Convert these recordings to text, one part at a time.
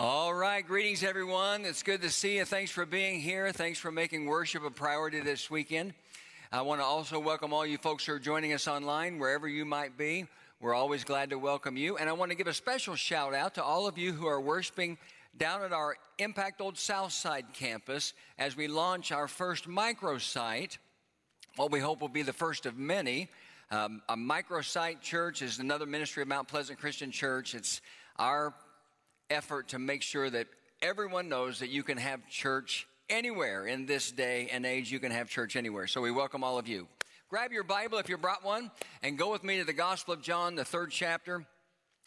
All right, greetings everyone. It's good to see you. Thanks for being here. Thanks for making worship a priority this weekend. I want to also welcome all you folks who are joining us online, wherever you might be. We're always glad to welcome you. And I want to give a special shout out to all of you who are worshiping down at our Impact Old Southside campus as we launch our first microsite. What we hope will be the first of many. Um, a microsite church is another ministry of Mount Pleasant Christian Church. It's our effort to make sure that everyone knows that you can have church anywhere in this day and age. You can have church anywhere. So we welcome all of you. Grab your Bible if you brought one and go with me to the Gospel of John, the third chapter.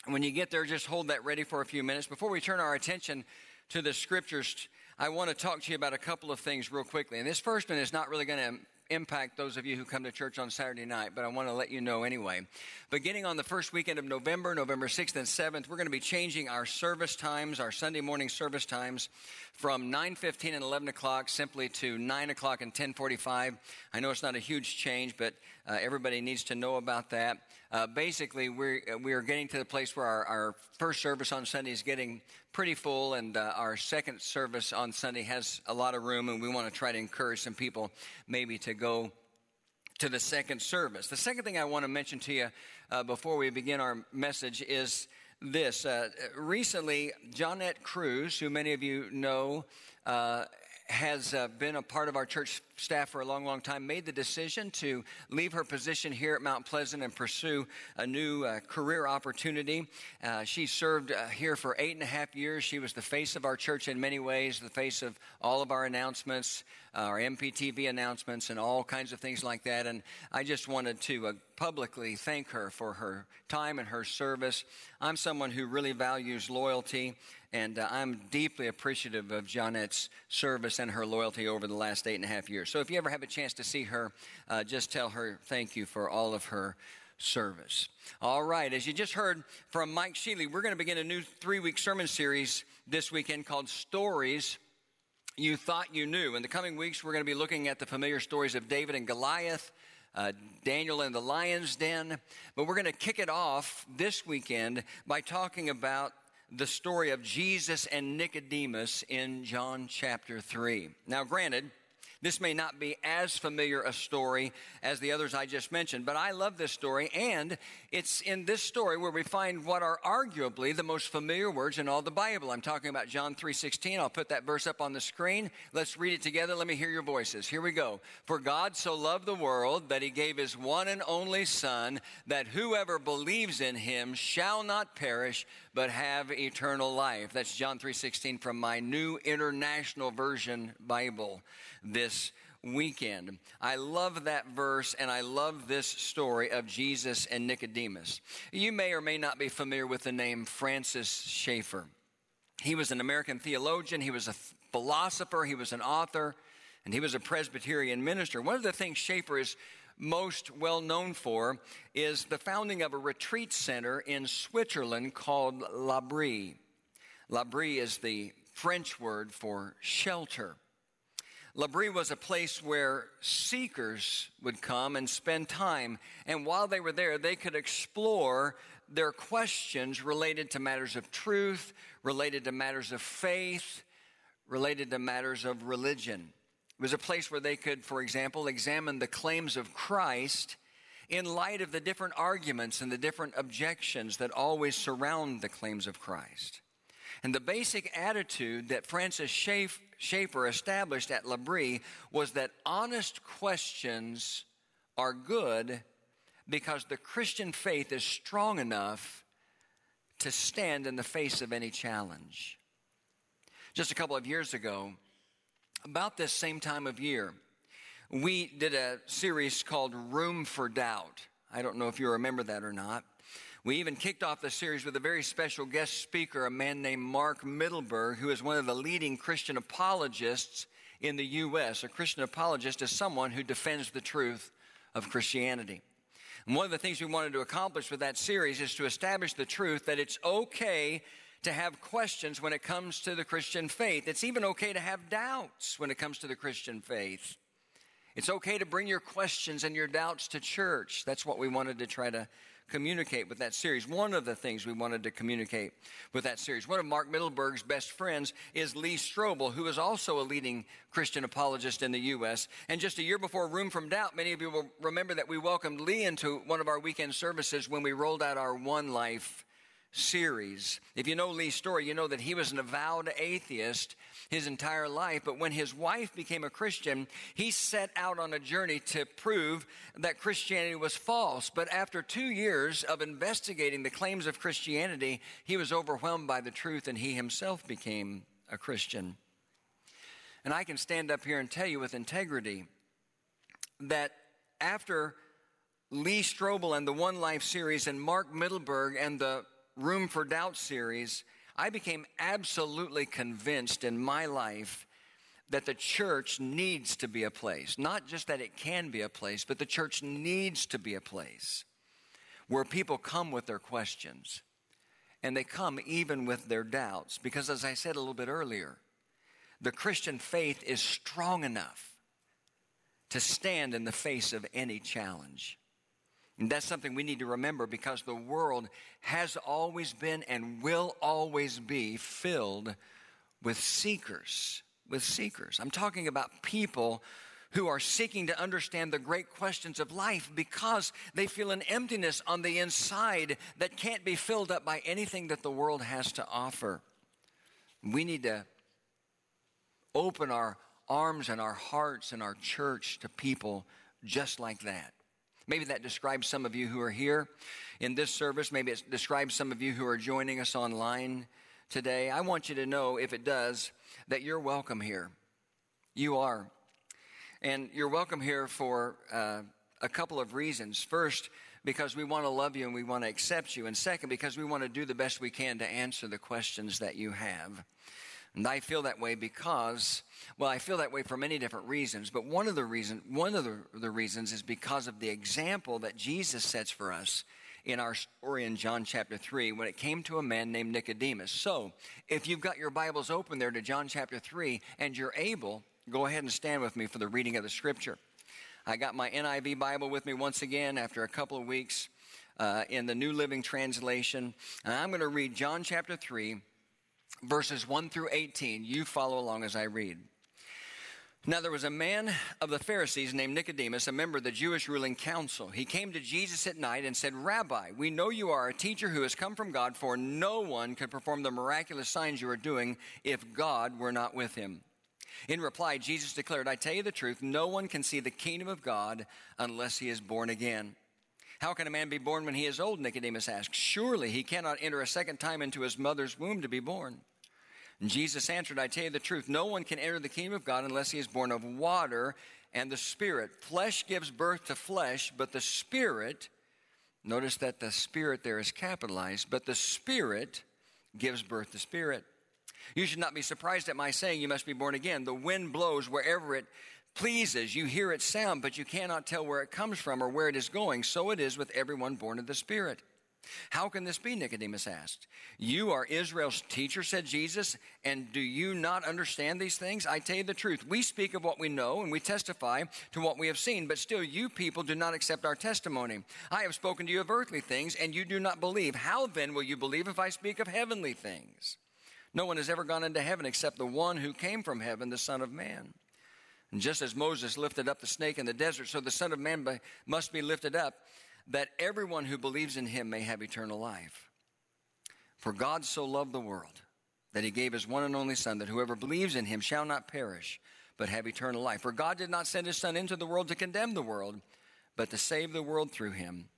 When you get there, just hold that ready for a few minutes. Before we turn our attention to the scriptures, I want to talk to you about a couple of things real quickly. And this first one is not really going to impact those of you who come to church on Saturday night, but I want to let you know anyway. Beginning on the first weekend of November, November 6th and 7th, we're going to be changing our service times, our Sunday morning service times from 9.15 and 11 o'clock simply to 9 o'clock and 10.45. I know it's not a huge change, but uh, everybody needs to know about that. Uh, basically, we're, we're getting to the place where our, our first service on Sunday is getting pretty full, and uh, our second service on Sunday has a lot of room, and we want to try to encourage some people maybe to go to the second service. The second thing I want to mention to you uh, before we begin our message is this. Uh, recently, Johnette Cruz, who many of you know, uh, has uh, been a part of our church staff for a long, long time, made the decision to leave her position here at Mount Pleasant and pursue a new uh, career opportunity. Uh, she served uh, here for eight and a half years. She was the face of our church in many ways, the face of all of our announcements, uh, our MPTV announcements, and all kinds of things like that. And I just wanted to uh, publicly thank her for her time and her service. I'm someone who really values loyalty. And uh, I'm deeply appreciative of Johnette's service and her loyalty over the last eight and a half years. So if you ever have a chance to see her, uh, just tell her thank you for all of her service. All right, as you just heard from Mike Sheely, we're going to begin a new three week sermon series this weekend called Stories You Thought You Knew. In the coming weeks, we're going to be looking at the familiar stories of David and Goliath. Uh, Daniel and the lion's den. But we're going to kick it off this weekend by talking about the story of Jesus and Nicodemus in John chapter 3. Now, granted, this may not be as familiar a story as the others I just mentioned, but I love this story, and it's in this story where we find what are arguably the most familiar words in all the Bible. I'm talking about John 3:16. I'll put that verse up on the screen. Let's read it together. Let me hear your voices. Here we go. For God so loved the world that he gave his one and only son that whoever believes in him shall not perish but have eternal life. That's John 3:16 from my New International Version Bible this weekend. I love that verse and I love this story of Jesus and Nicodemus. You may or may not be familiar with the name Francis Schaeffer. He was an American theologian, he was a philosopher, he was an author, and he was a Presbyterian minister. One of the things Schaeffer is most well known for is the founding of a retreat center in Switzerland called L'Abri. L'Abri is the French word for shelter. L'Abri was a place where seekers would come and spend time. And while they were there, they could explore their questions related to matters of truth, related to matters of faith, related to matters of religion. Was a place where they could, for example, examine the claims of Christ in light of the different arguments and the different objections that always surround the claims of Christ. And the basic attitude that Francis Schaeffer established at L'Abri was that honest questions are good because the Christian faith is strong enough to stand in the face of any challenge. Just a couple of years ago, about this same time of year, we did a series called Room for Doubt. I don't know if you remember that or not. We even kicked off the series with a very special guest speaker, a man named Mark Mittelberg, who is one of the leading Christian apologists in the U.S. A Christian apologist is someone who defends the truth of Christianity. And one of the things we wanted to accomplish with that series is to establish the truth that it's okay to have questions when it comes to the Christian faith. It's even okay to have doubts when it comes to the Christian faith. It's okay to bring your questions and your doubts to church. That's what we wanted to try to communicate with that series. One of the things we wanted to communicate with that series. One of Mark Mittelberg's best friends is Lee Strobel, who is also a leading Christian apologist in the U.S. And just a year before Room from Doubt, many of you will remember that we welcomed Lee into one of our weekend services when we rolled out our One Life series. If you know Lee's story, you know that he was an avowed atheist his entire life, but when his wife became a Christian, he set out on a journey to prove that Christianity was false. But after two years of investigating the claims of Christianity, he was overwhelmed by the truth and he himself became a Christian. And I can stand up here and tell you with integrity that after Lee Strobel and the One Life series and Mark Mittelberg and the Room for Doubt series, I became absolutely convinced in my life that the church needs to be a place. Not just that it can be a place, but the church needs to be a place where people come with their questions and they come even with their doubts. Because as I said a little bit earlier, the Christian faith is strong enough to stand in the face of any challenge. And that's something we need to remember because the world has always been and will always be filled with seekers. With seekers. I'm talking about people who are seeking to understand the great questions of life because they feel an emptiness on the inside that can't be filled up by anything that the world has to offer. We need to open our arms and our hearts and our church to people just like that. Maybe that describes some of you who are here in this service. Maybe it describes some of you who are joining us online today. I want you to know, if it does, that you're welcome here. You are. And you're welcome here for uh, a couple of reasons. First, because we want to love you and we want to accept you. And second, because we want to do the best we can to answer the questions that you have. And I feel that way because, well, I feel that way for many different reasons, but one of the reason, one of the, the reasons is because of the example that Jesus sets for us in our story in John chapter 3 when it came to a man named Nicodemus. So, if you've got your Bibles open there to John chapter 3 and you're able, go ahead and stand with me for the reading of the scripture. I got my NIV Bible with me once again after a couple of weeks uh, in the New Living Translation. And I'm going to read John chapter 3 verses 1 through 18. You follow along as I read. Now, there was a man of the Pharisees named Nicodemus, a member of the Jewish ruling council. He came to Jesus at night and said, Rabbi, we know you are a teacher who has come from God, for no one could perform the miraculous signs you are doing if God were not with him. In reply, Jesus declared, I tell you the truth, no one can see the kingdom of God unless he is born again. How can a man be born when he is old? Nicodemus asked. Surely he cannot enter a second time into his mother's womb to be born. And Jesus answered, I tell you the truth, no one can enter the kingdom of God unless he is born of water and the Spirit. Flesh gives birth to flesh, but the Spirit, notice that the Spirit there is capitalized, but the Spirit gives birth to Spirit. You should not be surprised at my saying you must be born again. The wind blows wherever it pleases. You hear its sound, but you cannot tell where it comes from or where it is going. So it is with everyone born of the Spirit. How can this be? Nicodemus asked. You are Israel's teacher, said Jesus, and do you not understand these things? I tell you the truth. We speak of what we know and we testify to what we have seen, but still you people do not accept our testimony. I have spoken to you of earthly things, and you do not believe. How then will you believe if I speak of heavenly things? No one has ever gone into heaven except the one who came from heaven, the Son of Man. And just as Moses lifted up the snake in the desert, so the Son of Man must be lifted up that everyone who believes in him may have eternal life. For God so loved the world that he gave his one and only Son, that whoever believes in him shall not perish, but have eternal life. For God did not send his Son into the world to condemn the world, but to save the world through him.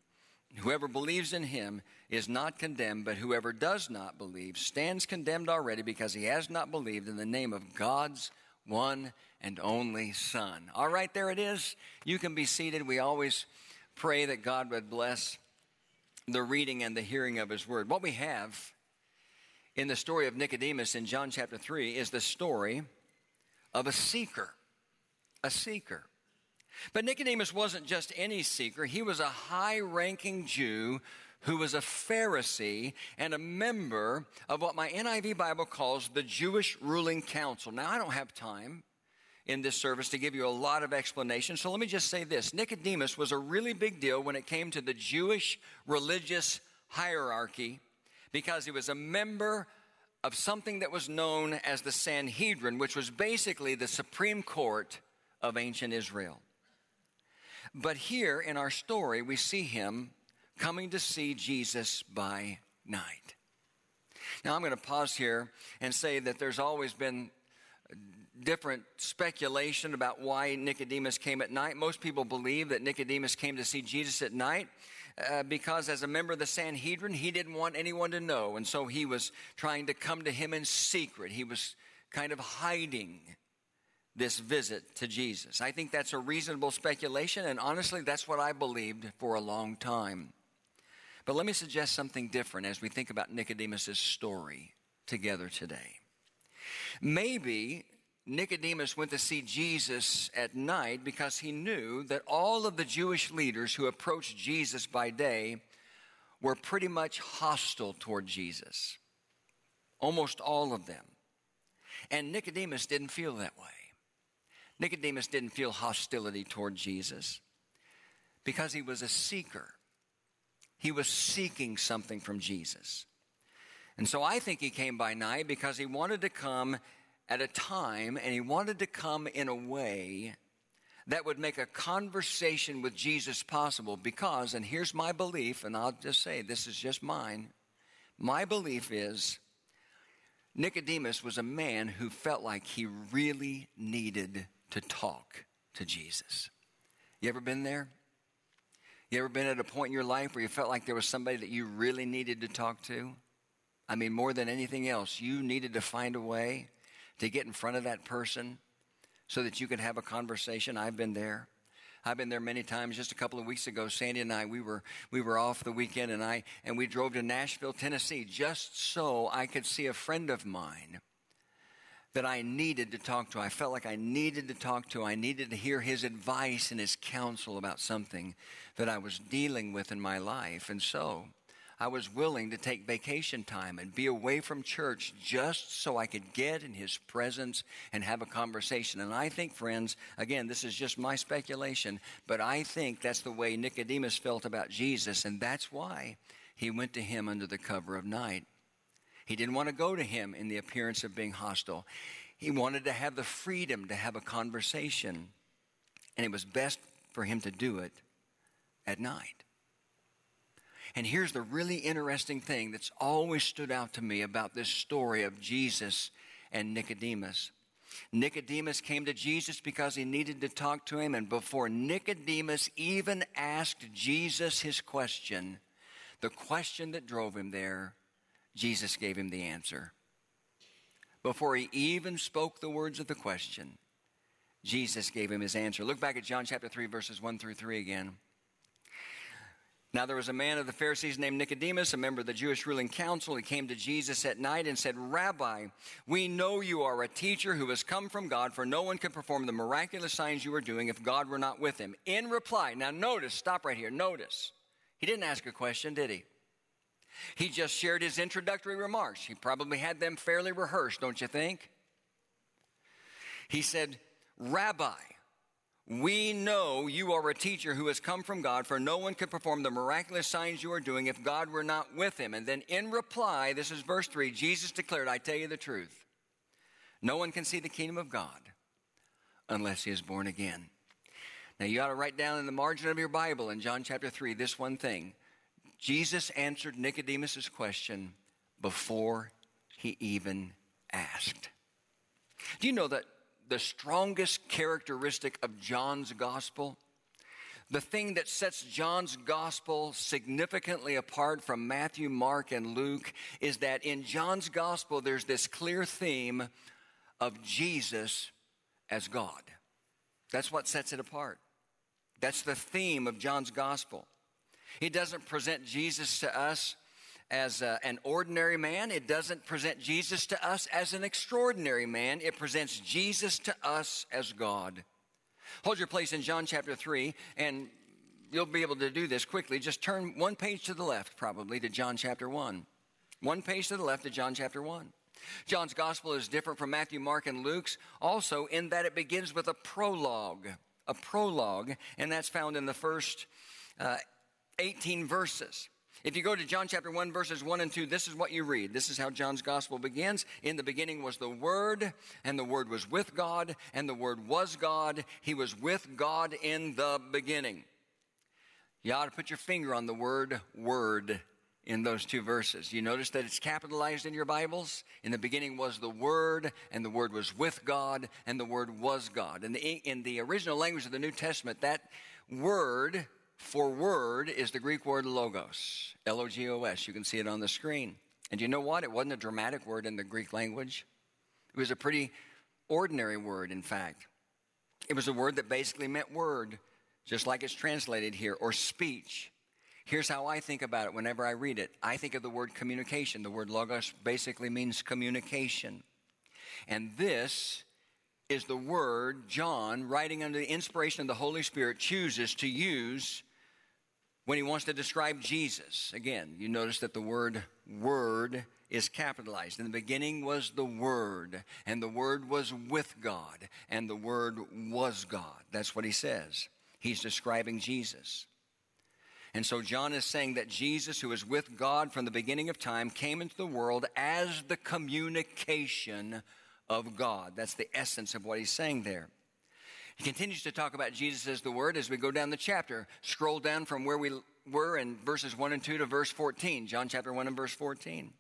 Whoever believes in him is not condemned, but whoever does not believe stands condemned already because he has not believed in the name of God's one and only Son. All right, there it is. You can be seated. We always pray that God would bless the reading and the hearing of His Word. What we have in the story of Nicodemus in John chapter 3 is the story of a seeker. A seeker. But Nicodemus wasn't just any seeker, he was a high ranking Jew who was a Pharisee and a member of what my NIV Bible calls the Jewish ruling council. Now, I don't have time in this service to give you a lot of explanation. So let me just say this Nicodemus was a really big deal when it came to the Jewish religious hierarchy because he was a member of something that was known as the Sanhedrin, which was basically the Supreme Court of ancient Israel. But here in our story, we see him coming to see Jesus by night. Now, I'm going to pause here and say that there's always been different speculation about why Nicodemus came at night. Most people believe that Nicodemus came to see Jesus at night uh, because, as a member of the Sanhedrin, he didn't want anyone to know. And so he was trying to come to him in secret. He was kind of hiding this visit to Jesus. I think that's a reasonable speculation, and honestly, that's what I believed for a long time. But let me suggest something different as we think about Nicodemus' story together today. Maybe Nicodemus went to see Jesus at night because he knew that all of the Jewish leaders who approached Jesus by day were pretty much hostile toward Jesus. Almost all of them. And Nicodemus didn't feel that way. Nicodemus didn't feel hostility toward Jesus because he was a seeker. He was seeking something from Jesus. And so I think he came by night because he wanted to come at a time and he wanted to come in a way that would make a conversation with Jesus possible because, and here's my belief, and I'll just say this is just mine. My belief is Nicodemus was a man who felt like he really needed to talk to Jesus. You ever been there? You ever been at a point in your life where you felt like there was somebody that you really needed to talk to? I mean, more than anything else, you needed to find a way to get in front of that person so that you could have a conversation. I've been there. I've been there many times. Just a couple of weeks ago, Sandy and I we were we were off the weekend, and I and we drove to Nashville, Tennessee, just so I could see a friend of mine that I needed to talk to. I felt like I needed to talk to. I needed to hear his advice and his counsel about something that I was dealing with in my life. And so I was willing to take vacation time and be away from church just so I could get in his presence and have a conversation. And I think, friends, again, this is just my speculation, but I think that's the way Nicodemus felt about Jesus. And that's why he went to him under the cover of night. He didn't want to go to him in the appearance of being hostile. He wanted to have the freedom to have a conversation. And it was best for him to do it at night. And here's the really interesting thing that's always stood out to me about this story of Jesus and Nicodemus. Nicodemus came to Jesus because he needed to talk to him, and before Nicodemus even asked Jesus his question, the question that drove him there, Jesus gave him the answer. Before he even spoke the words of the question, Jesus gave him his answer. Look back at John chapter 3, verses 1 through 3 again. Now there was a man of the Pharisees named Nicodemus, a member of the Jewish ruling council. He came to Jesus at night and said, Rabbi, we know you are a teacher who has come from God, for no one can perform the miraculous signs you are doing if God were not with him. In reply, now notice, stop right here, notice. He didn't ask a question, did he? He just shared his introductory remarks. He probably had them fairly rehearsed, don't you think? He said, Rabbi, we know you are a teacher who has come from God, for no one could perform the miraculous signs you are doing if God were not with him. And then in reply, this is verse 3 Jesus declared, I tell you the truth. No one can see the kingdom of God unless he is born again. Now, you ought to write down in the margin of your Bible in John chapter 3 this one thing Jesus answered Nicodemus' question before he even asked. Do you know that the strongest characteristic of John's gospel, the thing that sets John's gospel significantly apart from Matthew, Mark, and Luke, is that in John's gospel there's this clear theme of Jesus as God. That's what sets it apart. That's the theme of John's gospel. He doesn't present Jesus to us as a, an ordinary man. It doesn't present Jesus to us as an extraordinary man. It presents Jesus to us as God. Hold your place in John chapter 3, and you'll be able to do this quickly. Just turn one page to the left, probably, to John chapter 1. One page to the left to John chapter 1. John's gospel is different from Matthew, Mark, and Luke's also in that it begins with a prologue, a prologue, and that's found in the first uh, 18 verses. If you go to John chapter 1, verses 1 and 2, this is what you read. This is how John's gospel begins. In the beginning was the Word, and the Word was with God, and the Word was God. He was with God in the beginning. You ought to put your finger on the word word in those two verses. You notice that it's capitalized in your Bibles? In the beginning was the Word, and the Word was with God, and the Word was God. In the, in the original language of the New Testament, that word for word is the Greek word logos, L O G O S. You can see it on the screen. And you know what? It wasn't a dramatic word in the Greek language, it was a pretty ordinary word, in fact. It was a word that basically meant word, just like it's translated here, or speech. Here's how I think about it whenever I read it I think of the word communication. The word logos basically means communication. And this is the word John, writing under the inspiration of the Holy Spirit, chooses to use when he wants to describe Jesus. Again, you notice that the word word is capitalized. In the beginning was the Word, and the Word was with God, and the Word was God. That's what he says. He's describing Jesus. And so John is saying that Jesus, who is with God from the beginning of time, came into the world as the communication of God. That's the essence of what he's saying there. He continues to talk about Jesus as the Word as we go down the chapter. Scroll down from where we were in verses 1 and 2 to verse 14, John chapter 1 and verse 14.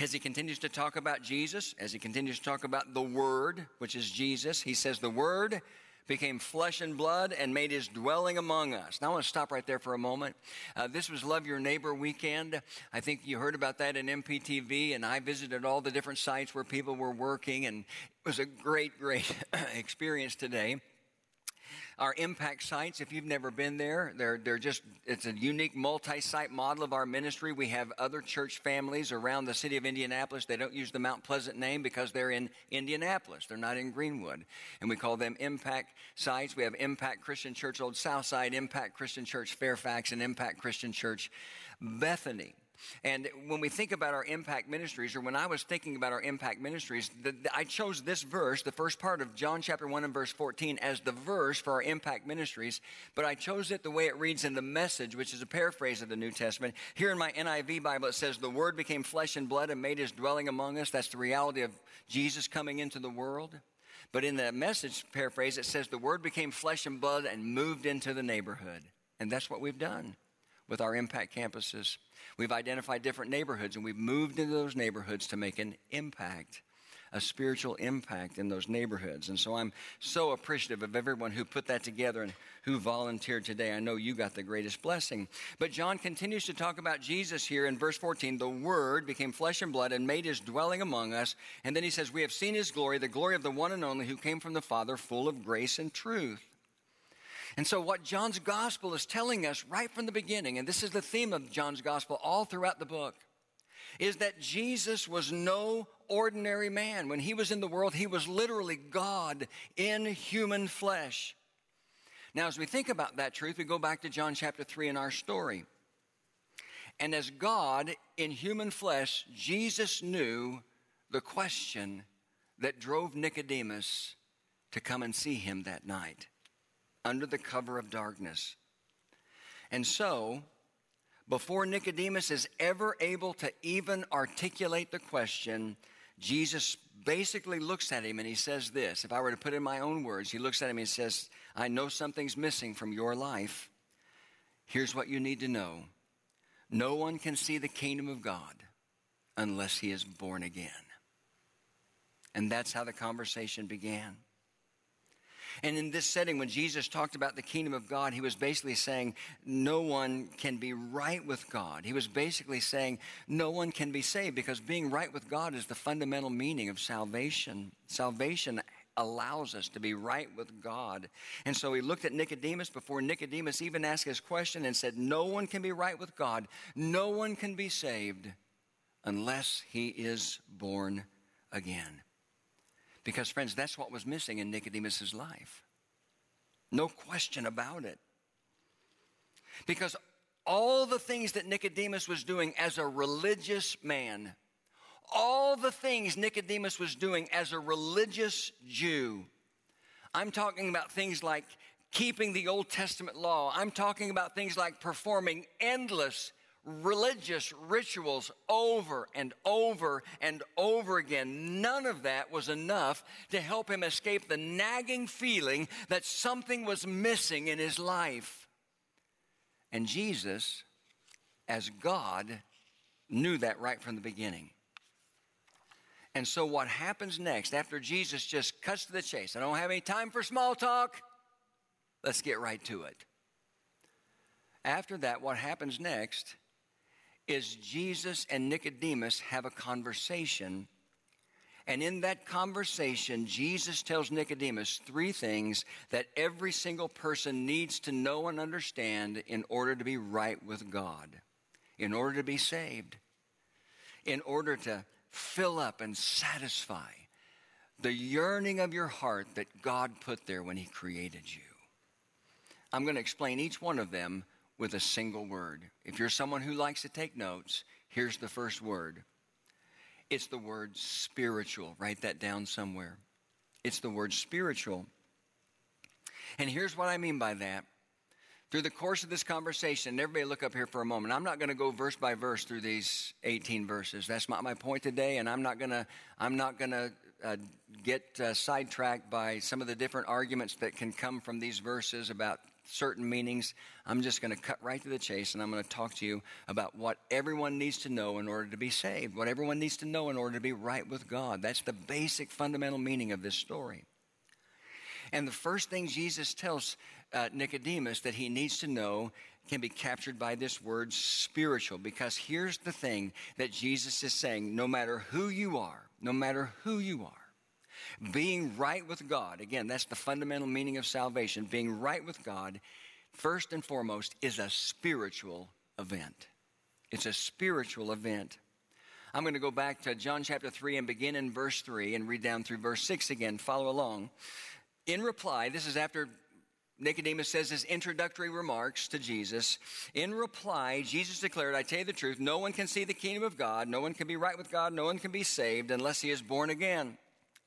As he continues to talk about Jesus, as he continues to talk about the Word, which is Jesus, he says, The Word became flesh and blood and made his dwelling among us. Now, I want to stop right there for a moment. Uh, this was Love Your Neighbor weekend. I think you heard about that in MPTV, and I visited all the different sites where people were working, and it was a great, great experience today our impact sites. If you've never been there, they're, they're just, it's a unique multi site model of our ministry. We have other church families around the city of Indianapolis. They don't use the Mount Pleasant name because they're in Indianapolis, they're not in Greenwood. And we call them impact sites. We have Impact Christian Church Old Southside, Impact Christian Church Fairfax, and Impact Christian Church Bethany. And when we think about our impact ministries, or when I was thinking about our impact ministries, the, the, I chose this verse, the first part of John chapter 1 and verse 14, as the verse for our impact ministries, but I chose it the way it reads in the message, which is a paraphrase of the New Testament. Here in my NIV Bible, it says, The Word became flesh and blood and made his dwelling among us. That's the reality of Jesus coming into the world. But in the message paraphrase, it says, The Word became flesh and blood and moved into the neighborhood. And that's what we've done with our impact campuses We've identified different neighborhoods and we've moved into those neighborhoods to make an impact, a spiritual impact in those neighborhoods. And so I'm so appreciative of everyone who put that together and who volunteered today. I know you got the greatest blessing. But John continues to talk about Jesus here in verse 14. The Word became flesh and blood and made his dwelling among us. And then he says, We have seen his glory, the glory of the one and only who came from the Father, full of grace and truth. And so, what John's gospel is telling us right from the beginning, and this is the theme of John's gospel all throughout the book, is that Jesus was no ordinary man. When he was in the world, he was literally God in human flesh. Now, as we think about that truth, we go back to John chapter 3 in our story. And as God in human flesh, Jesus knew the question that drove Nicodemus to come and see him that night under the cover of darkness. And so, before Nicodemus is ever able to even articulate the question, Jesus basically looks at him and he says this. If I were to put in my own words, he looks at him and says, I know something's missing from your life. Here's what you need to know no one can see the kingdom of God unless he is born again. And that's how the conversation began. And in this setting, when Jesus talked about the kingdom of God, he was basically saying no one can be right with God. He was basically saying no one can be saved because being right with God is the fundamental meaning of salvation. Salvation allows us to be right with God. And so he looked at Nicodemus before Nicodemus even asked his question and said, No one can be right with God. No one can be saved unless he is born again. Because, friends, that's what was missing in Nicodemus's life. No question about it. Because all the things that Nicodemus was doing as a religious man, all the things Nicodemus was doing as a religious Jew. I'm talking about things like keeping the Old Testament law. I'm talking about things like performing endless religious rituals over and over and over again. None of that was enough to help him escape the nagging feeling that something was missing in his life. And Jesus, as God, knew that right from the beginning. And so, what happens next after Jesus just cuts to the chase? I don't have any time for small talk. Let's get right to it. After that, what happens next is Jesus and Nicodemus have a conversation. And in that conversation, Jesus tells Nicodemus three things that every single person needs to know and understand in order to be right with God, in order to be saved, in order to fill up and satisfy the yearning of your heart that God put there when He created you. I'm going to explain each one of them with a single word. If you're someone who likes to take notes, here's the first word it's the word spiritual. Write that down somewhere. It's the word spiritual. And here's what I mean by that. Through the course of this conversation, everybody look up here for a moment. I'm not going to go verse by verse through these 18 verses. That's not my point today, and I'm not going to. I'm not going to uh, get uh, sidetracked by some of the different arguments that can come from these verses about certain meanings. I'm just going to cut right to the chase and I'm going to talk to you about what everyone needs to know in order to be saved, what everyone needs to know in order to be right with God. That's the basic fundamental meaning of this story. And the first thing Jesus tells uh, Nicodemus that he needs to know can be captured by this word spiritual because here's the thing that Jesus is saying no matter who you are, no matter who you are, being right with God, again, that's the fundamental meaning of salvation. Being right with God, first and foremost, is a spiritual event. It's a spiritual event. I'm going to go back to John chapter 3 and begin in verse 3 and read down through verse 6 again. Follow along. In reply, this is after Nicodemus says his introductory remarks to Jesus. In reply, Jesus declared, I tell you the truth, no one can see the kingdom of God, no one can be right with God, no one can be saved unless he is born again.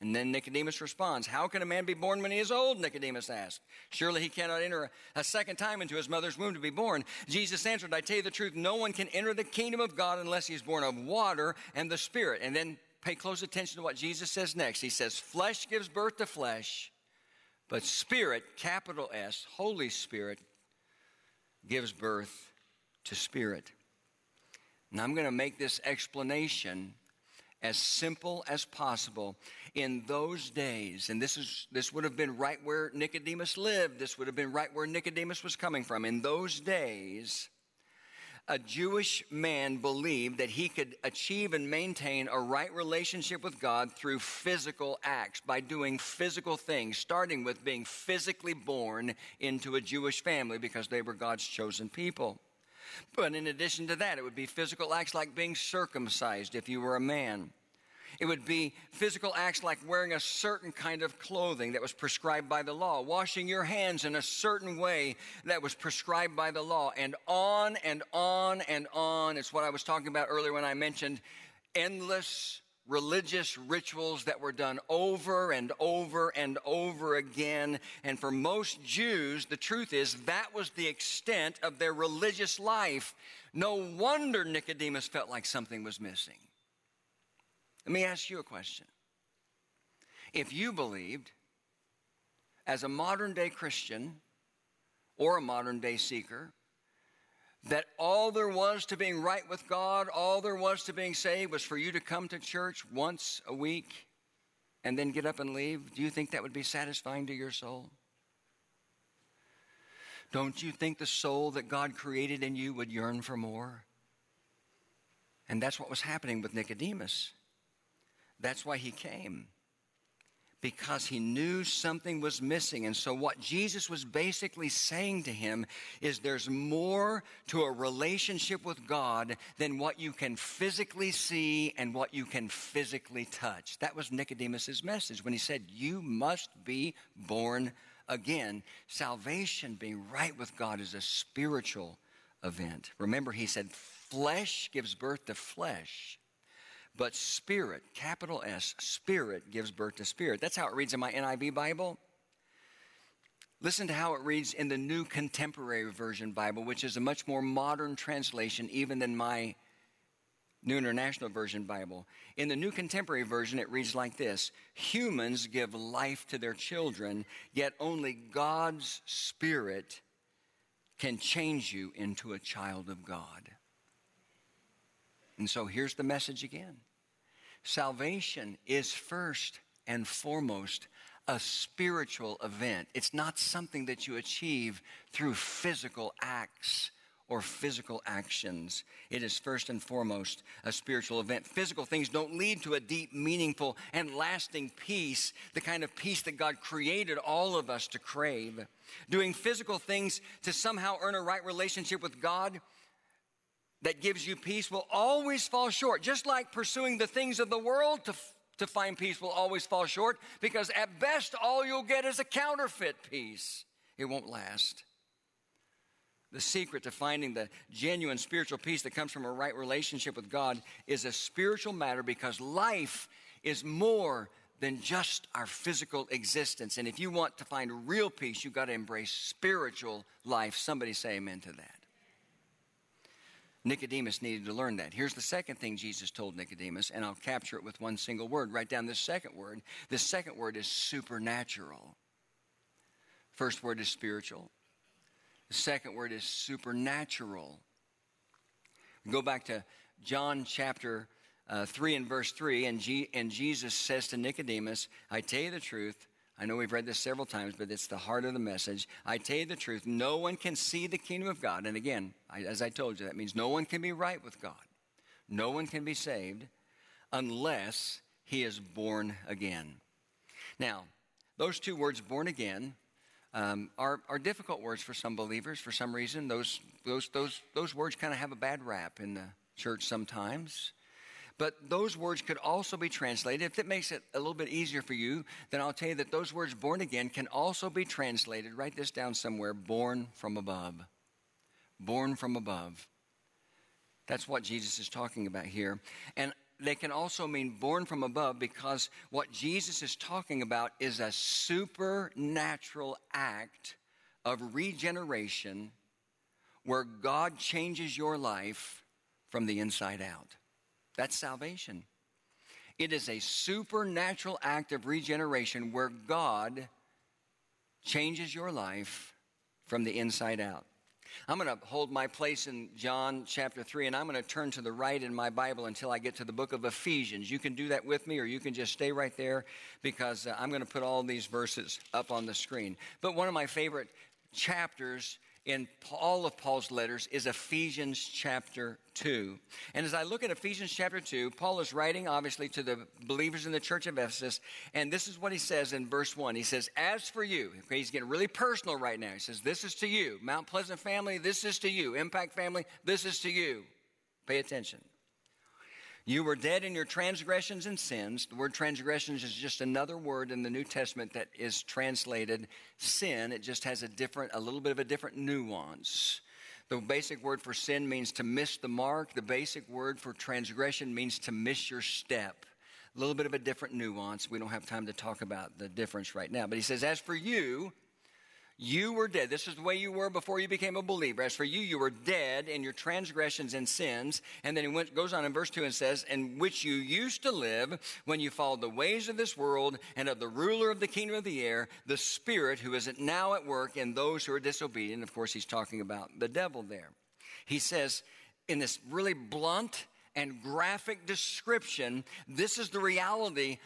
And then Nicodemus responds, How can a man be born when he is old? Nicodemus asked. Surely he cannot enter a second time into his mother's womb to be born. Jesus answered, I tell you the truth, no one can enter the kingdom of God unless he is born of water and the Spirit. And then pay close attention to what Jesus says next. He says, Flesh gives birth to flesh, but Spirit, capital S, Holy Spirit, gives birth to spirit. Now I'm going to make this explanation as simple as possible in those days. And this is this would have been right where Nicodemus lived. This would have been right where Nicodemus was coming from. In those days a Jewish man believed that he could achieve and maintain a right relationship with God through physical acts, by doing physical things, starting with being physically born into a Jewish family because they were God's chosen people. But in addition to that, it would be physical acts like being circumcised if you were a man. It would be physical acts like wearing a certain kind of clothing that was prescribed by the law, washing your hands in a certain way that was prescribed by the law, and on and on and on. It's what I was talking about earlier when I mentioned endless religious rituals that were done over and over and over again. And for most Jews, the truth is that was the extent of their religious life. No wonder Nicodemus felt like something was missing. Let me ask you a question. If you believed, as a modern day Christian or a modern day seeker, that all there was to being right with God, all there was to being saved was for you to come to church once a week and then get up and leave, do you think that would be satisfying to your soul? Don't you think the soul that God created in you would yearn for more? And that's what was happening with Nicodemus. That's why he came because he knew something was missing. And so, what Jesus was basically saying to him is there's more to a relationship with God than what you can physically see and what you can physically touch. That was Nicodemus's message when he said, You must be born again. Salvation, being right with God, is a spiritual event. Remember, he said, Flesh gives birth to flesh but spirit, capital S, spirit gives birth to spirit. That's how it reads in my NIV Bible. Listen to how it reads in the New Contemporary Version Bible, which is a much more modern translation even than my New International Version Bible. In the New Contemporary Version, it reads like this Humans give life to their children, yet only God's Spirit can change you into a child of God. And so here's the message again salvation is first and foremost a spiritual event. It's not something that you achieve through physical acts or physical actions. It is first and foremost a spiritual event. Physical things don't lead to a deep, meaningful, and lasting peace, the kind of peace that God created all of us to crave. Doing physical things to somehow earn a right relationship with God that gives you peace will always fall short. Just like pursuing the things of the world to, to find peace will always fall short, because at best, all you'll get is a counterfeit peace. It won't last. The secret to finding the genuine spiritual peace that comes from a right relationship with God is a spiritual matter because life is more than just our physical existence. And if you want to find real peace, you've got to embrace spiritual life. Somebody say amen to that. Nicodemus needed to learn that. Here's the second thing Jesus told Nicodemus, and I'll capture it with one single word. Write down this second word. This second word is supernatural. First word is spiritual. The second word is supernatural. Go back to John chapter uh, 3 and verse 3, and, G- and Jesus says to Nicodemus, I tell you the truth, I know we've read this several times, but it's the heart of the message. I tell you the truth, no one can see the kingdom of God. And again, I, as I told you, that means no one can be right with God. No one can be saved unless he is born again. Now, those two words, born again, um, are, are difficult words for some believers. For some reason, those, those, those, those words kind of have a bad rap in the church sometimes. But those words could also be translated. If it makes it a little bit easier for you, then I'll tell you that those words, born again, can also be translated. Write this down somewhere born from above. Born from above. That's what Jesus is talking about here. And they can also mean born from above because what Jesus is talking about is a supernatural act of regeneration where God changes your life from the inside out. That's salvation. It is a supernatural act of regeneration where God changes your life from the inside out. I'm going to hold my place in John chapter 3, and I'm going to turn to the right in my Bible until I get to the book of Ephesians. You can do that with me, or you can just stay right there because uh, I'm going to put all these verses up on the screen. But one of my favorite chapters in all of Paul's letters is Ephesians chapter 2. And as I look at Ephesians chapter 2, Paul is writing obviously to the believers in the church of Ephesus, and this is what he says in verse 1. He says, As for you, okay, he's getting really personal right now. He says, This is to you. Mount Pleasant family, this is to you. Impact family, this is to you. Pay attention. You were dead in your transgressions and sins. The word transgressions is just another word in the New Testament that is translated sin. It just has a different, a little bit of a different nuance. The basic word for sin means to miss the mark. The basic word for transgression means to miss your step. A little bit of a different nuance. We don't have time to talk about the difference right now. But he says, As for you, you were dead. This is the way you were before you became a believer. As for you, you were dead in your transgressions and sins. And then he went, goes on in verse 2 and says, In which you used to live when you followed the ways of this world and of the ruler of the kingdom of the air, the Spirit who is now at work in those who are disobedient. Of course, he's talking about the devil there. He says, in this really blunt and graphic description, this is the reality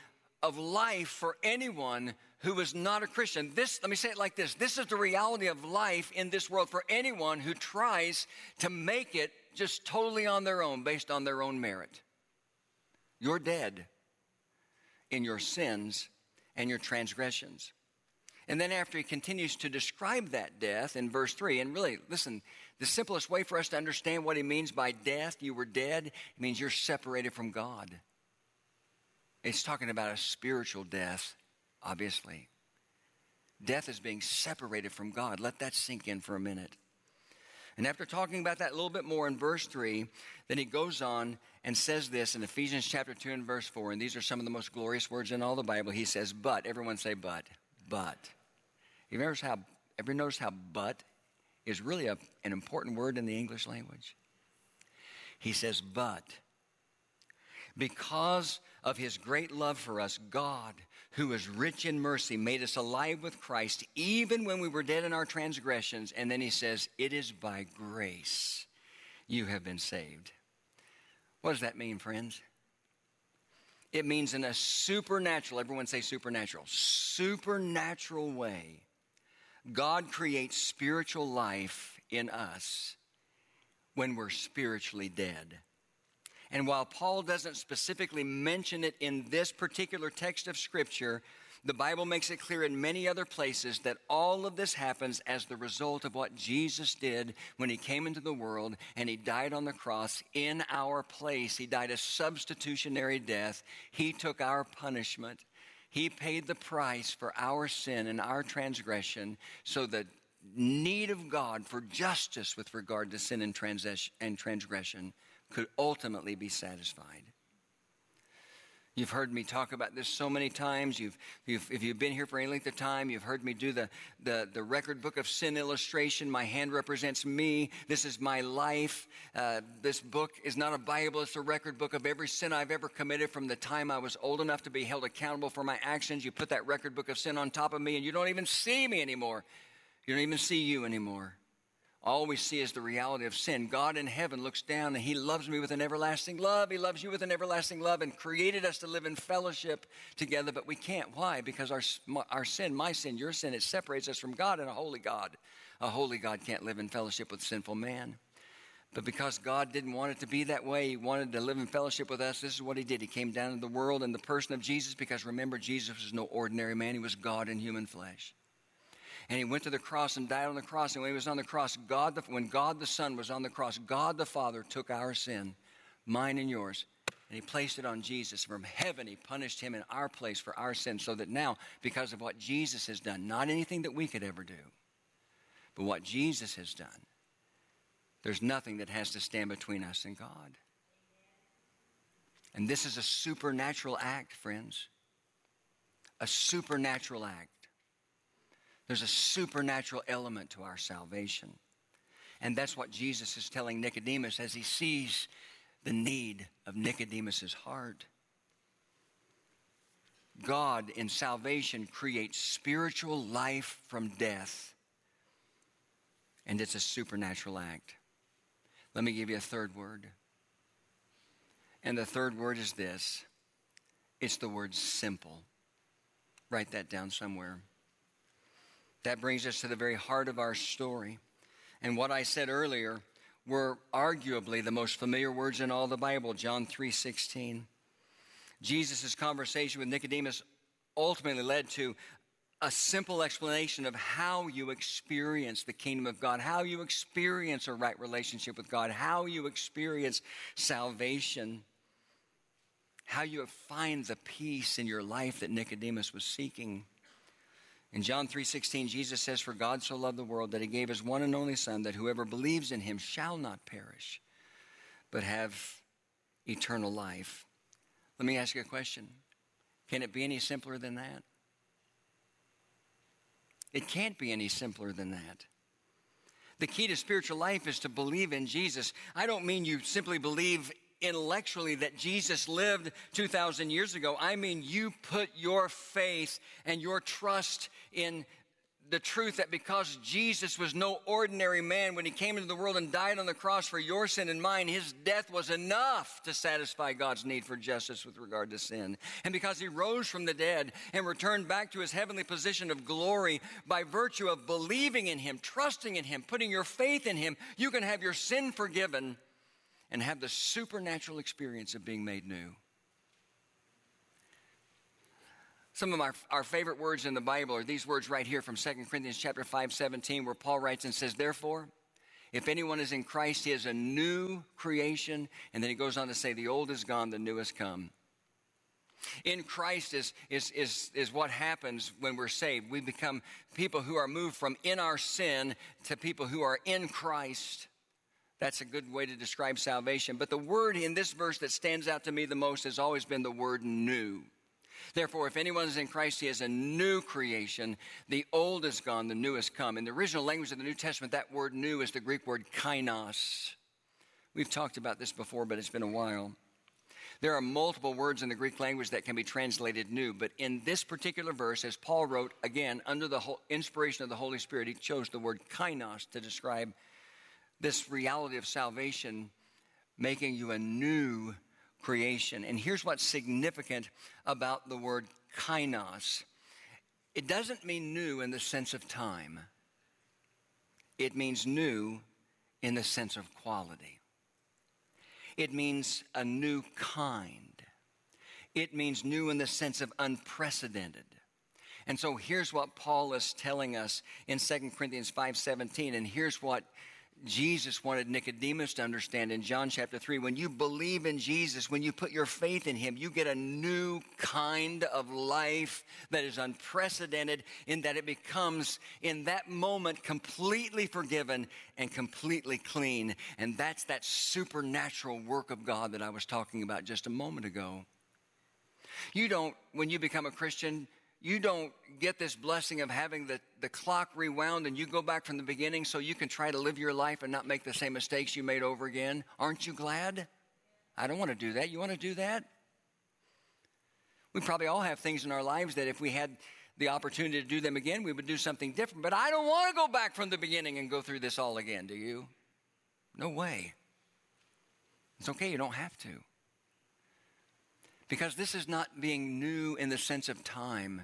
of life for anyone who is not a Christian. This, let me say it like this this is the reality of life in this world for anyone who tries to make it just totally on their own, based on their own merit. You're dead in your sins and your transgressions. And then, after he continues to describe that death in verse 3, and really, listen, the simplest way for us to understand what he means by death, you were dead, means you're separated from God. It's talking about a spiritual death obviously. Death is being separated from God. Let that sink in for a minute. And after talking about that a little bit more in verse 3, then he goes on and says this in Ephesians chapter 2 and verse 4. And these are some of the most glorious words in all the Bible. He says, But, everyone say, But, but. You ever, how, ever notice how but is really a, an important word in the English language? He says, But, because of his great love for us, God, who is rich in mercy, made us alive with Christ even when we were dead in our transgressions. And then he says, It is by grace you have been saved. What does that mean, friends? It means in a supernatural, everyone say supernatural, supernatural way, God creates spiritual life in us when we're spiritually dead. And while Paul doesn't specifically mention it in this particular text of Scripture, the Bible makes it clear in many other places that all of this happens as the result of what Jesus did when he came into the world and he died on the cross in our place. He died a substitutionary death. He took our punishment. He paid the price for our sin and our transgression so the need of God for justice with regard to sin and transgression could ultimately be satisfied. You've heard me talk about this so many times. You've, you've, if you've been here for any length of time, you've heard me do the, the, the record book of sin illustration. My hand represents me. This is my life. Uh, this book is not a Bible, it's a record book of every sin I've ever committed from the time I was old enough to be held accountable for my actions. You put that record book of sin on top of me, and you don't even see me anymore. You don't even see you anymore. All we see is the reality of sin. God in heaven looks down and He loves me with an everlasting love. He loves you with an everlasting love and created us to live in fellowship together, but we can't. Why? Because our, our sin, my sin, your sin, it separates us from God and a holy God. A holy God can't live in fellowship with sinful man. But because God didn't want it to be that way, He wanted to live in fellowship with us, this is what He did. He came down to the world in the person of Jesus because remember, Jesus was no ordinary man, He was God in human flesh and he went to the cross and died on the cross. And when he was on the cross, God, the, when God the Son was on the cross, God the Father took our sin, mine and yours, and he placed it on Jesus. From heaven, he punished him in our place for our sin, so that now, because of what Jesus has done, not anything that we could ever do, but what Jesus has done, there's nothing that has to stand between us and God. And this is a supernatural act, friends. A supernatural act. There's a supernatural element to our salvation. And that's what Jesus is telling Nicodemus as he sees the need of Nicodemus's heart. God in salvation creates spiritual life from death, and it's a supernatural act. Let me give you a third word. And the third word is this it's the word simple. Write that down somewhere. That brings us to the very heart of our story. And what I said earlier were arguably the most familiar words in all the Bible, John 3:16. Jesus' conversation with Nicodemus ultimately led to a simple explanation of how you experience the kingdom of God, how you experience a right relationship with God, how you experience salvation, how you find the peace in your life that Nicodemus was seeking. In John 3:16 Jesus says for God so loved the world that he gave his one and only son that whoever believes in him shall not perish but have eternal life. Let me ask you a question. Can it be any simpler than that? It can't be any simpler than that. The key to spiritual life is to believe in Jesus. I don't mean you simply believe intellectually that Jesus lived 2,000 years ago. I mean, you put your faith and your trust in the truth that because Jesus was no ordinary man when he came into the world and died on the cross for your sin and mine, his death was enough to satisfy God's need for justice with regard to sin. And because he rose from the dead and returned back to his heavenly position of glory by virtue of believing in him, trusting in him, putting your faith in him, you can have your sin forgiven and have the supernatural experience of being made new. Some of our, our favorite words in the Bible are these words right here from 2 Corinthians chapter 5, 17, where Paul writes and says, Therefore, if anyone is in Christ, he is a new creation. And then he goes on to say, The old is gone, the new has come. In Christ is, is, is, is what happens when we're saved. We become people who are moved from in our sin to people who are in Christ. That's a good way to describe salvation. But the word in this verse that stands out to me the most has always been the word new. Therefore, if anyone is in Christ, he is a new creation. The old is gone, the new has come. In the original language of the New Testament, that word new is the Greek word kainos. We've talked about this before, but it's been a while. There are multiple words in the Greek language that can be translated new, but in this particular verse, as Paul wrote, again, under the inspiration of the Holy Spirit, he chose the word kainos to describe this reality of salvation, making you a new creation. And here's what's significant about the word kainos it doesn't mean new in the sense of time, it means new in the sense of quality. It means a new kind. It means new in the sense of unprecedented. And so here's what Paul is telling us in 2 Corinthians 5:17 and here's what Jesus wanted Nicodemus to understand in John chapter 3. When you believe in Jesus, when you put your faith in him, you get a new kind of life that is unprecedented in that it becomes, in that moment, completely forgiven and completely clean. And that's that supernatural work of God that I was talking about just a moment ago. You don't, when you become a Christian, you don't get this blessing of having the, the clock rewound and you go back from the beginning so you can try to live your life and not make the same mistakes you made over again. Aren't you glad? I don't want to do that. You want to do that? We probably all have things in our lives that if we had the opportunity to do them again, we would do something different. But I don't want to go back from the beginning and go through this all again, do you? No way. It's okay, you don't have to. Because this is not being new in the sense of time.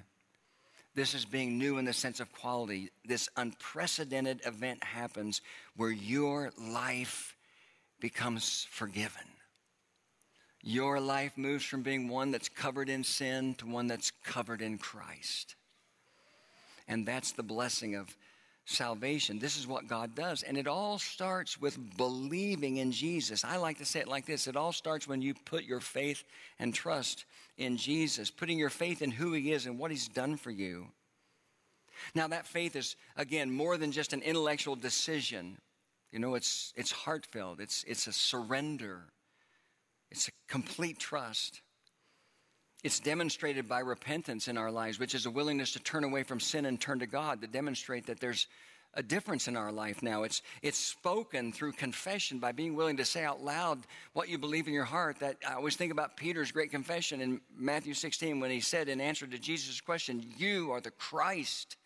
This is being new in the sense of quality. This unprecedented event happens where your life becomes forgiven. Your life moves from being one that's covered in sin to one that's covered in Christ. And that's the blessing of salvation. This is what God does. And it all starts with believing in Jesus. I like to say it like this it all starts when you put your faith and trust in Jesus, putting your faith in who He is and what He's done for you. Now, that faith is, again, more than just an intellectual decision. You know, it's, it's heartfelt, it's, it's a surrender, it's a complete trust. It's demonstrated by repentance in our lives, which is a willingness to turn away from sin and turn to God to demonstrate that there's a difference in our life now. It's, it's spoken through confession by being willing to say out loud what you believe in your heart. That I always think about Peter's great confession in Matthew 16 when he said in answer to Jesus' question, You are the Christ,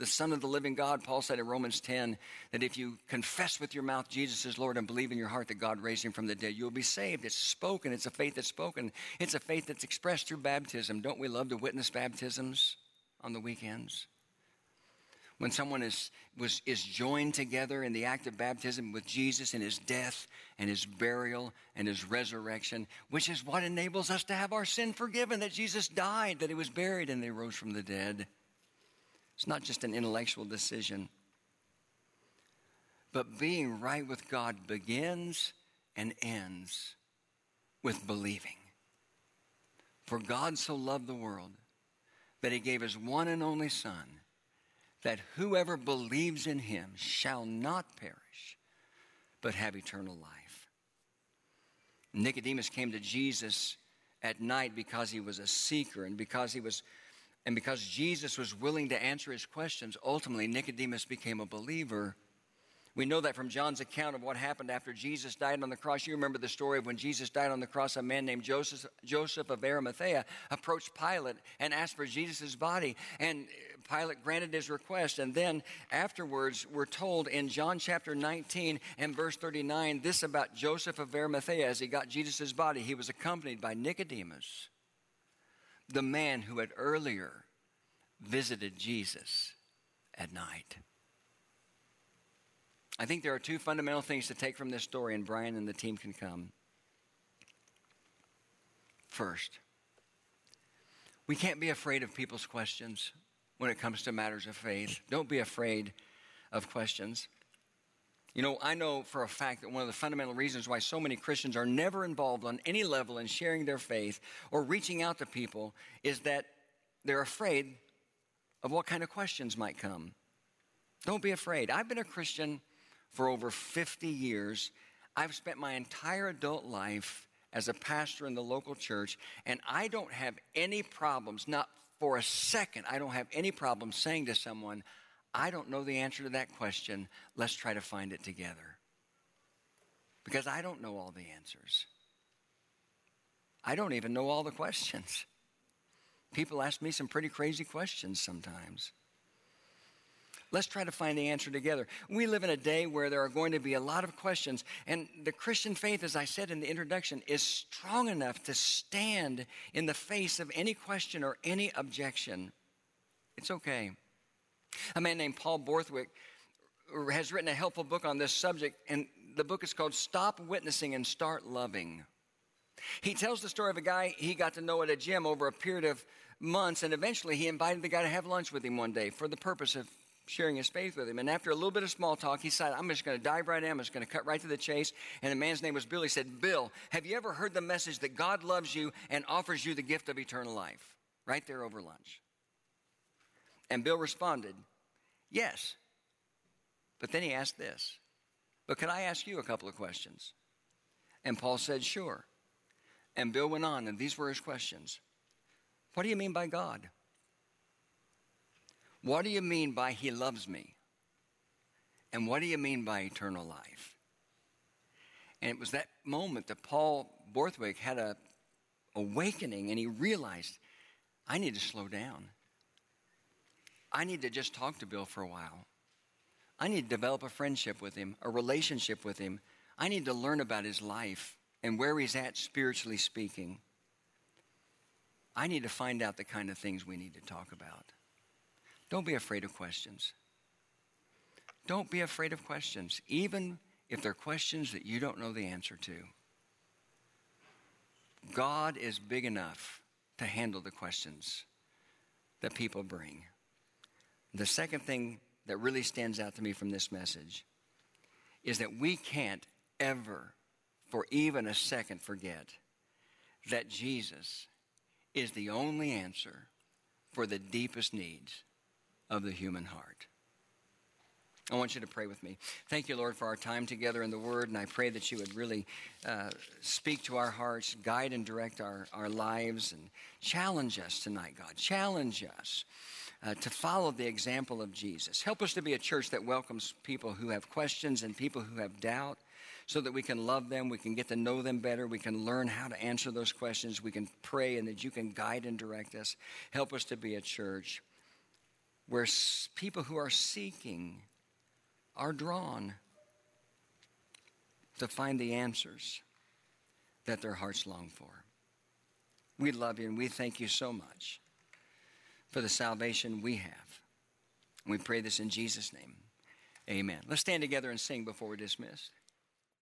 the Son of the living God, Paul said in Romans 10 that if you confess with your mouth Jesus is Lord and believe in your heart that God raised him from the dead, you will be saved. It's spoken. It's a faith that's spoken. It's a faith that's expressed through baptism. Don't we love to witness baptisms on the weekends? When someone is, was, is joined together in the act of baptism with Jesus in his death and his burial and his resurrection, which is what enables us to have our sin forgiven, that Jesus died, that he was buried, and they rose from the dead. It's not just an intellectual decision. But being right with God begins and ends with believing. For God so loved the world that he gave his one and only Son, that whoever believes in him shall not perish, but have eternal life. Nicodemus came to Jesus at night because he was a seeker and because he was and because Jesus was willing to answer his questions, ultimately Nicodemus became a believer. We know that from John's account of what happened after Jesus died on the cross. You remember the story of when Jesus died on the cross, a man named Joseph, Joseph of Arimathea approached Pilate and asked for Jesus' body. And Pilate granted his request. And then afterwards, we're told in John chapter 19 and verse 39 this about Joseph of Arimathea as he got Jesus' body. He was accompanied by Nicodemus the man who had earlier visited Jesus at night. I think there are two fundamental things to take from this story, and Brian and the team can come. First, we can't be afraid of people's questions when it comes to matters of faith. Don't be afraid of questions. You know, I know for a fact that one of the fundamental reasons why so many Christians are never involved on any level in sharing their faith or reaching out to people is that they're afraid of what kind of questions might come. Don't be afraid. I've been a Christian for over 50 years. I've spent my entire adult life as a pastor in the local church, and I don't have any problems, not for a second, I don't have any problem saying to someone, I don't know the answer to that question. Let's try to find it together. Because I don't know all the answers. I don't even know all the questions. People ask me some pretty crazy questions sometimes. Let's try to find the answer together. We live in a day where there are going to be a lot of questions, and the Christian faith, as I said in the introduction, is strong enough to stand in the face of any question or any objection. It's okay. A man named Paul Borthwick has written a helpful book on this subject, and the book is called Stop Witnessing and Start Loving. He tells the story of a guy he got to know at a gym over a period of months, and eventually he invited the guy to have lunch with him one day for the purpose of sharing his faith with him. And after a little bit of small talk, he said, I'm just going to dive right in. I'm just going to cut right to the chase. And the man's name was Bill. He said, Bill, have you ever heard the message that God loves you and offers you the gift of eternal life? Right there over lunch. And Bill responded, Yes. But then he asked this, But can I ask you a couple of questions? And Paul said, Sure. And Bill went on, and these were his questions What do you mean by God? What do you mean by He loves me? And what do you mean by eternal life? And it was that moment that Paul Borthwick had a awakening and he realized I need to slow down. I need to just talk to Bill for a while. I need to develop a friendship with him, a relationship with him. I need to learn about his life and where he's at spiritually speaking. I need to find out the kind of things we need to talk about. Don't be afraid of questions. Don't be afraid of questions, even if they're questions that you don't know the answer to. God is big enough to handle the questions that people bring. The second thing that really stands out to me from this message is that we can't ever, for even a second, forget that Jesus is the only answer for the deepest needs of the human heart. I want you to pray with me. Thank you, Lord, for our time together in the Word, and I pray that you would really uh, speak to our hearts, guide and direct our, our lives, and challenge us tonight, God. Challenge us uh, to follow the example of Jesus. Help us to be a church that welcomes people who have questions and people who have doubt so that we can love them, we can get to know them better, we can learn how to answer those questions, we can pray, and that you can guide and direct us. Help us to be a church where people who are seeking are drawn to find the answers that their hearts long for. We love you and we thank you so much for the salvation we have. We pray this in Jesus' name. Amen. Let's stand together and sing before we're dismissed.